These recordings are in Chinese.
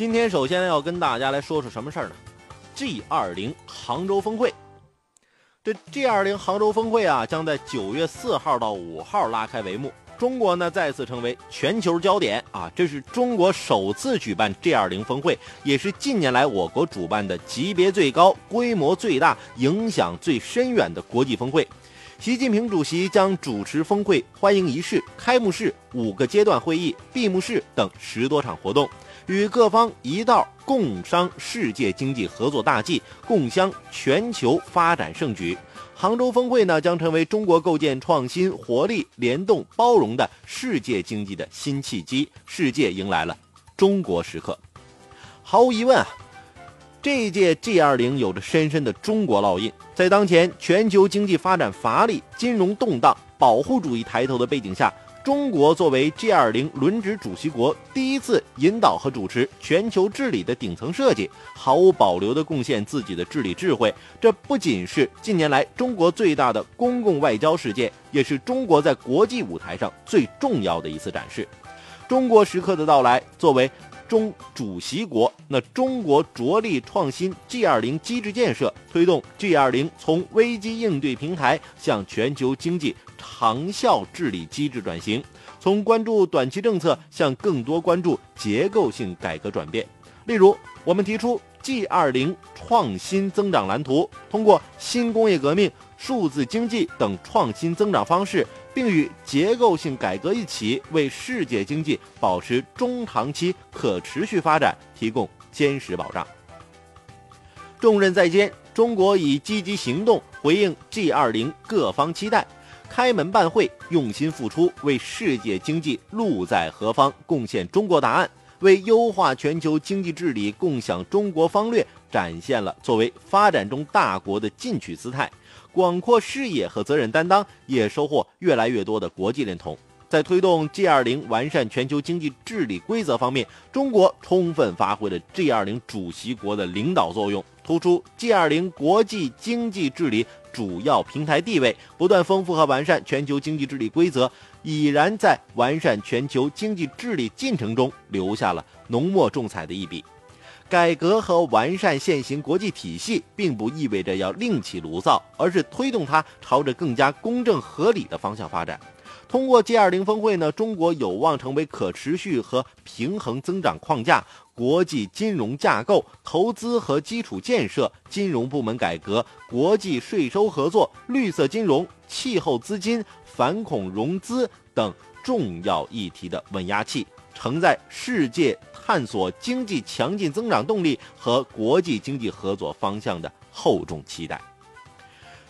今天首先要跟大家来说说什么事儿呢？G 二零杭州峰会。这 G 二零杭州峰会啊，将在九月四号到五号拉开帷幕。中国呢再次成为全球焦点啊！这是中国首次举办 G 二零峰会，也是近年来我国主办的级别最高、规模最大、影响最深远的国际峰会。习近平主席将主持峰会欢迎仪式、开幕式、五个阶段会议、闭幕式等十多场活动，与各方一道共商世界经济合作大计，共襄全球发展盛举。杭州峰会呢，将成为中国构建创新、活力、联动、包容的世界经济的新契机。世界迎来了中国时刻。毫无疑问啊。这一届 G20 有着深深的中国烙印。在当前全球经济发展乏力、金融动荡、保护主义抬头的背景下，中国作为 G20 轮值主席国，第一次引导和主持全球治理的顶层设计，毫无保留地贡献自己的治理智慧。这不仅是近年来中国最大的公共外交事件，也是中国在国际舞台上最重要的一次展示。中国时刻的到来，作为。中主席国，那中国着力创新 G20 机制建设，推动 G20 从危机应对平台向全球经济长效治理机制转型，从关注短期政策向更多关注结构性改革转变。例如，我们提出 G20 创新增长蓝图，通过新工业革命、数字经济等创新增长方式。并与结构性改革一起，为世界经济保持中长期可持续发展提供坚实保障。重任在肩，中国以积极行动回应 G20 各方期待，开门办会，用心付出，为世界经济路在何方贡献中国答案，为优化全球经济治理共享中国方略展现了作为发展中大国的进取姿态。广阔视野和责任担当，也收获越来越多的国际认同。在推动 G20 完善全球经济治理规则方面，中国充分发挥了 G20 主席国的领导作用，突出 G20 国际经济治理主要平台地位，不断丰富和完善全球经济治理规则，已然在完善全球经济治理进程中留下了浓墨重彩的一笔。改革和完善现行国际体系，并不意味着要另起炉灶，而是推动它朝着更加公正合理的方向发展。通过 G20 峰会呢，中国有望成为可持续和平衡增长框架、国际金融架构、投资和基础建设、金融部门改革、国际税收合作、绿色金融、气候资金、反恐融资等重要议题的稳压器。承载世界探索经济强劲增长动力和国际经济合作方向的厚重期待。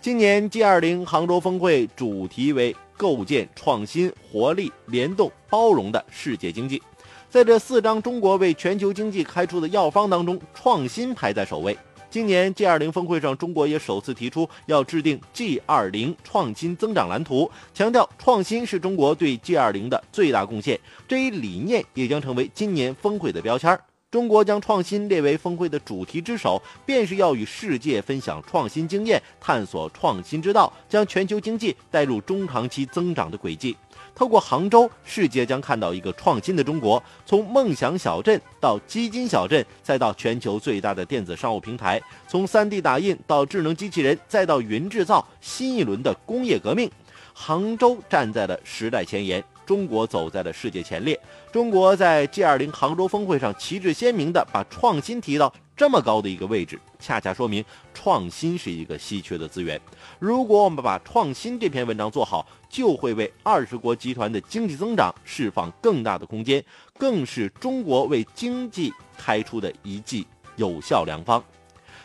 今年 G20 杭州峰会主题为“构建创新、活力、联动、包容的世界经济”。在这四张中国为全球经济开出的药方当中，创新排在首位。今年 G20 峰会上，中国也首次提出要制定 G20 创新增长蓝图，强调创新是中国对 G20 的最大贡献。这一理念也将成为今年峰会的标签。中国将创新列为峰会的主题之首，便是要与世界分享创新经验，探索创新之道，将全球经济带入中长期增长的轨迹。透过杭州，世界将看到一个创新的中国，从梦想小镇到基金小镇，再到全球最大的电子商务平台；从 3D 打印到智能机器人，再到云制造，新一轮的工业革命，杭州站在了时代前沿。中国走在了世界前列。中国在 G20 杭州峰会上旗帜鲜明地把创新提到这么高的一个位置，恰恰说明创新是一个稀缺的资源。如果我们把创新这篇文章做好，就会为二十国集团的经济增长释放更大的空间，更是中国为经济开出的一剂有效良方。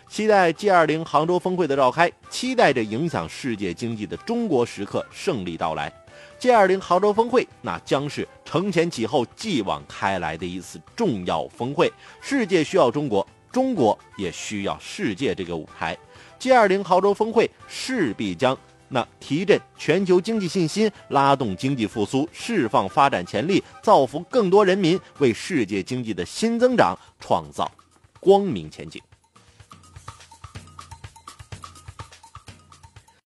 期待 G20 杭州峰会的召开，期待着影响世界经济的中国时刻胜利到来。G20 杭州峰会，那将是承前启后、继往开来的一次重要峰会。世界需要中国，中国也需要世界这个舞台。G20 杭州峰会势必将那提振全球经济信心、拉动经济复苏、释放发展潜力、造福更多人民，为世界经济的新增长创造光明前景。